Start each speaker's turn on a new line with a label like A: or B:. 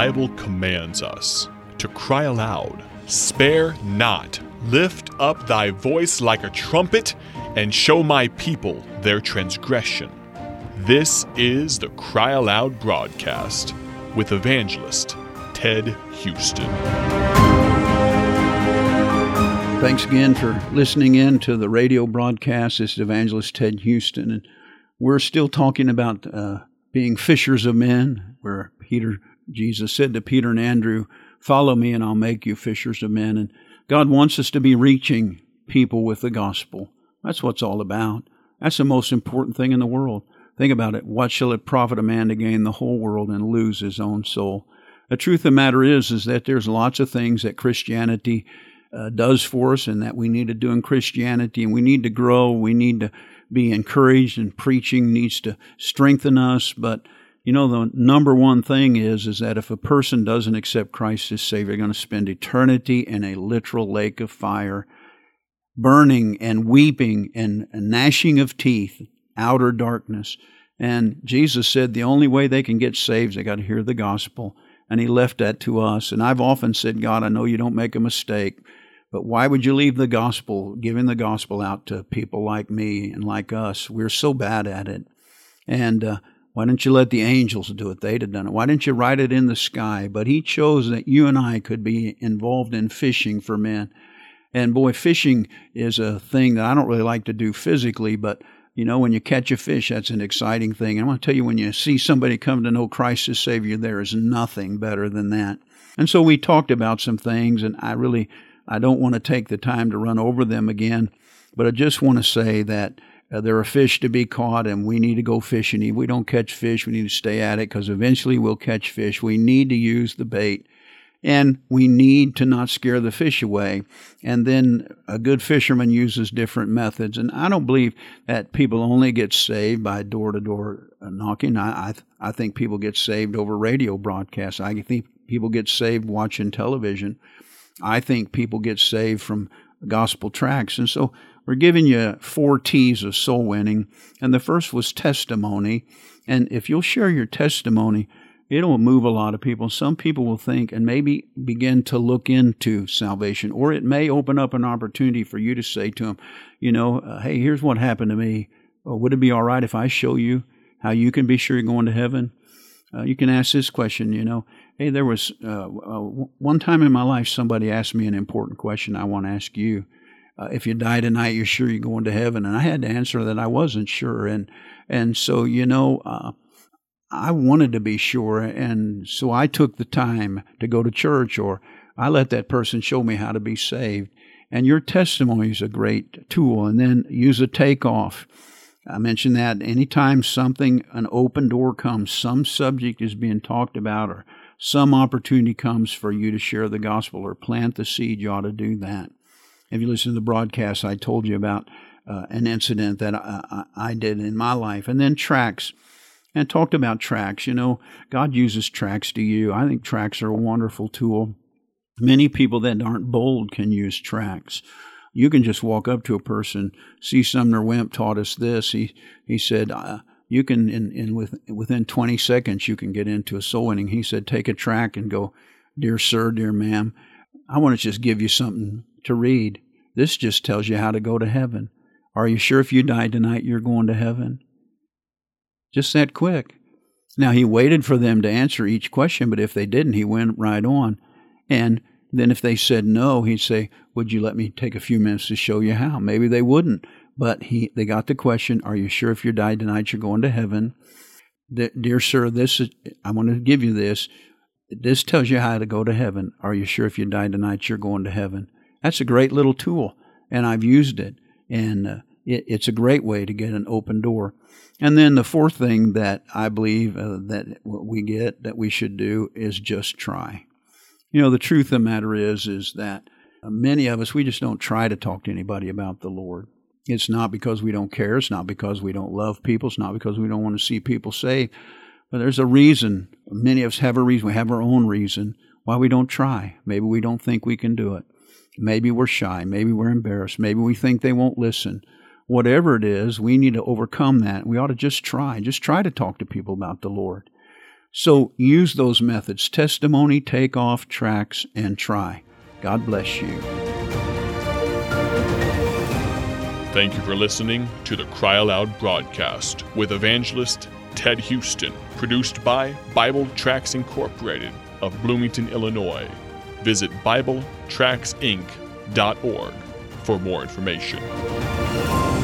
A: Bible commands us to cry aloud, Spare not, lift up thy voice like a trumpet, and show my people their transgression. This is the Cry Aloud broadcast with evangelist Ted Houston.
B: Thanks again for listening in to the radio broadcast. This is Evangelist Ted Houston, and we're still talking about uh, being fishers of men, where Peter, Jesus said to Peter and Andrew, Follow me, and I'll make you fishers of men. And God wants us to be reaching people with the gospel. That's what it's all about. That's the most important thing in the world. Think about it. What shall it profit a man to gain the whole world and lose his own soul? The truth of the matter is, is that there's lots of things that Christianity uh, does for us and that we need to do in Christianity, and we need to grow. We need to be encouraged, and preaching needs to strengthen us. But you know, the number one thing is is that if a person doesn't accept Christ as Savior, they're going to spend eternity in a literal lake of fire, burning and weeping and, gnashing of teeth, outer darkness. And Jesus said the only way they can get saved, is they got to hear the gospel. And He left that to us. And I've often said, God, I know you don't make a mistake, but why would you leave the gospel, giving the gospel out to people like me and like us? We're so bad at it. And uh, why didn't you let the angels do it? They'd have done it. Why didn't you write it in the sky? But he chose that you and I could be involved in fishing for men. And boy, fishing is a thing that I don't really like to do physically, but you know, when you catch a fish, that's an exciting thing. And I want to tell you, when you see somebody come to know Christ as Savior, there is nothing better than that. And so we talked about some things, and I really, I don't want to take the time to run over them again, but I just want to say that uh, there are fish to be caught, and we need to go fishing. If we don't catch fish, we need to stay at it because eventually we'll catch fish. We need to use the bait, and we need to not scare the fish away. And then a good fisherman uses different methods. And I don't believe that people only get saved by door to door knocking. I, I, I think people get saved over radio broadcasts. I think people get saved watching television. I think people get saved from gospel tracts. And so we're giving you four T's of soul winning. And the first was testimony. And if you'll share your testimony, it'll move a lot of people. Some people will think and maybe begin to look into salvation, or it may open up an opportunity for you to say to them, you know, uh, hey, here's what happened to me. Uh, would it be all right if I show you how you can be sure you're going to heaven? Uh, you can ask this question, you know, hey, there was uh, uh, one time in my life somebody asked me an important question I want to ask you uh, if you die tonight, you're sure you're going to heaven. And I had to answer that I wasn't sure. And, and so, you know, uh, I wanted to be sure. And so I took the time to go to church or I let that person show me how to be saved. And your testimony is a great tool. And then use a takeoff. I mentioned that anytime something, an open door comes, some subject is being talked about, or some opportunity comes for you to share the gospel or plant the seed, you ought to do that. If you listen to the broadcast, I told you about uh, an incident that I, I, did in my life, and then tracts, and talked about tracts. You know, God uses tracts to you. I think tracts are a wonderful tool. Many people that aren't bold can use tracts. You can just walk up to a person. See, Sumner Wemp taught us this. He he said. Uh, you can in, in with, within 20 seconds you can get into a soul winning. He said, take a tract and go, dear sir, dear ma'am, I want to just give you something to read. This just tells you how to go to heaven. Are you sure if you die tonight you're going to heaven? Just that quick. Now, he waited for them to answer each question, but if they didn't, he went right on. And then if they said no, he'd say, Would you let me take a few minutes to show you how? Maybe they wouldn't. But he, they got the question, Are you sure if you die tonight you're going to heaven? Dear sir, this is, I want to give you this. This tells you how to go to heaven. Are you sure if you die tonight you're going to heaven? That's a great little tool, and I've used it, and uh, it, it's a great way to get an open door. And then the fourth thing that I believe uh, that we get that we should do is just try. You know, the truth of the matter is, is that uh, many of us we just don't try to talk to anybody about the Lord. It's not because we don't care. It's not because we don't love people. It's not because we don't want to see people saved. But there's a reason. Many of us have a reason. We have our own reason why we don't try. Maybe we don't think we can do it. Maybe we're shy. Maybe we're embarrassed. Maybe we think they won't listen. Whatever it is, we need to overcome that. We ought to just try. Just try to talk to people about the Lord. So use those methods testimony, take off, tracts, and try. God bless you.
A: Thank you for listening to the Cry Aloud broadcast with evangelist Ted Houston, produced by Bible Tracks Incorporated of Bloomington, Illinois. Visit BibleTracksInc.org for more information.